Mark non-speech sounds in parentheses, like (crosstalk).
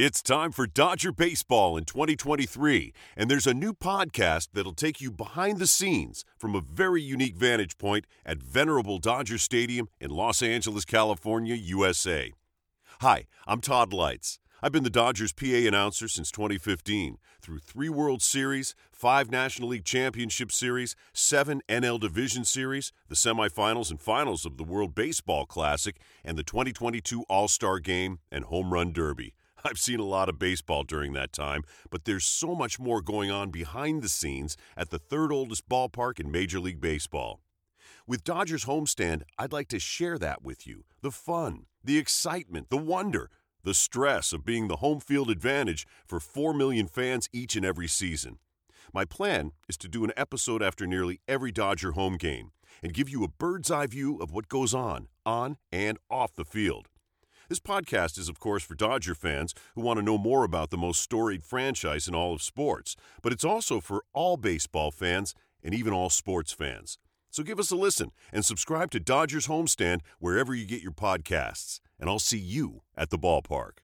It's time for Dodger Baseball in 2023, and there's a new podcast that'll take you behind the scenes from a very unique vantage point at venerable Dodger Stadium in Los Angeles, California, USA. Hi, I'm Todd Leitz. I've been the Dodgers PA announcer since 2015 through three World Series, five National League Championship Series, seven NL Division Series, the semifinals and finals of the World Baseball Classic, and the 2022 All Star Game and Home Run Derby. (laughs) I've seen a lot of baseball during that time, but there's so much more going on behind the scenes at the third oldest ballpark in Major League Baseball. With Dodgers homestand, I'd like to share that with you the fun, the excitement, the wonder, the stress of being the home field advantage for 4 million fans each and every season. My plan is to do an episode after nearly every Dodger home game and give you a bird's eye view of what goes on, on and off the field. This podcast is, of course, for Dodger fans who want to know more about the most storied franchise in all of sports, but it's also for all baseball fans and even all sports fans. So give us a listen and subscribe to Dodgers Homestand wherever you get your podcasts, and I'll see you at the ballpark.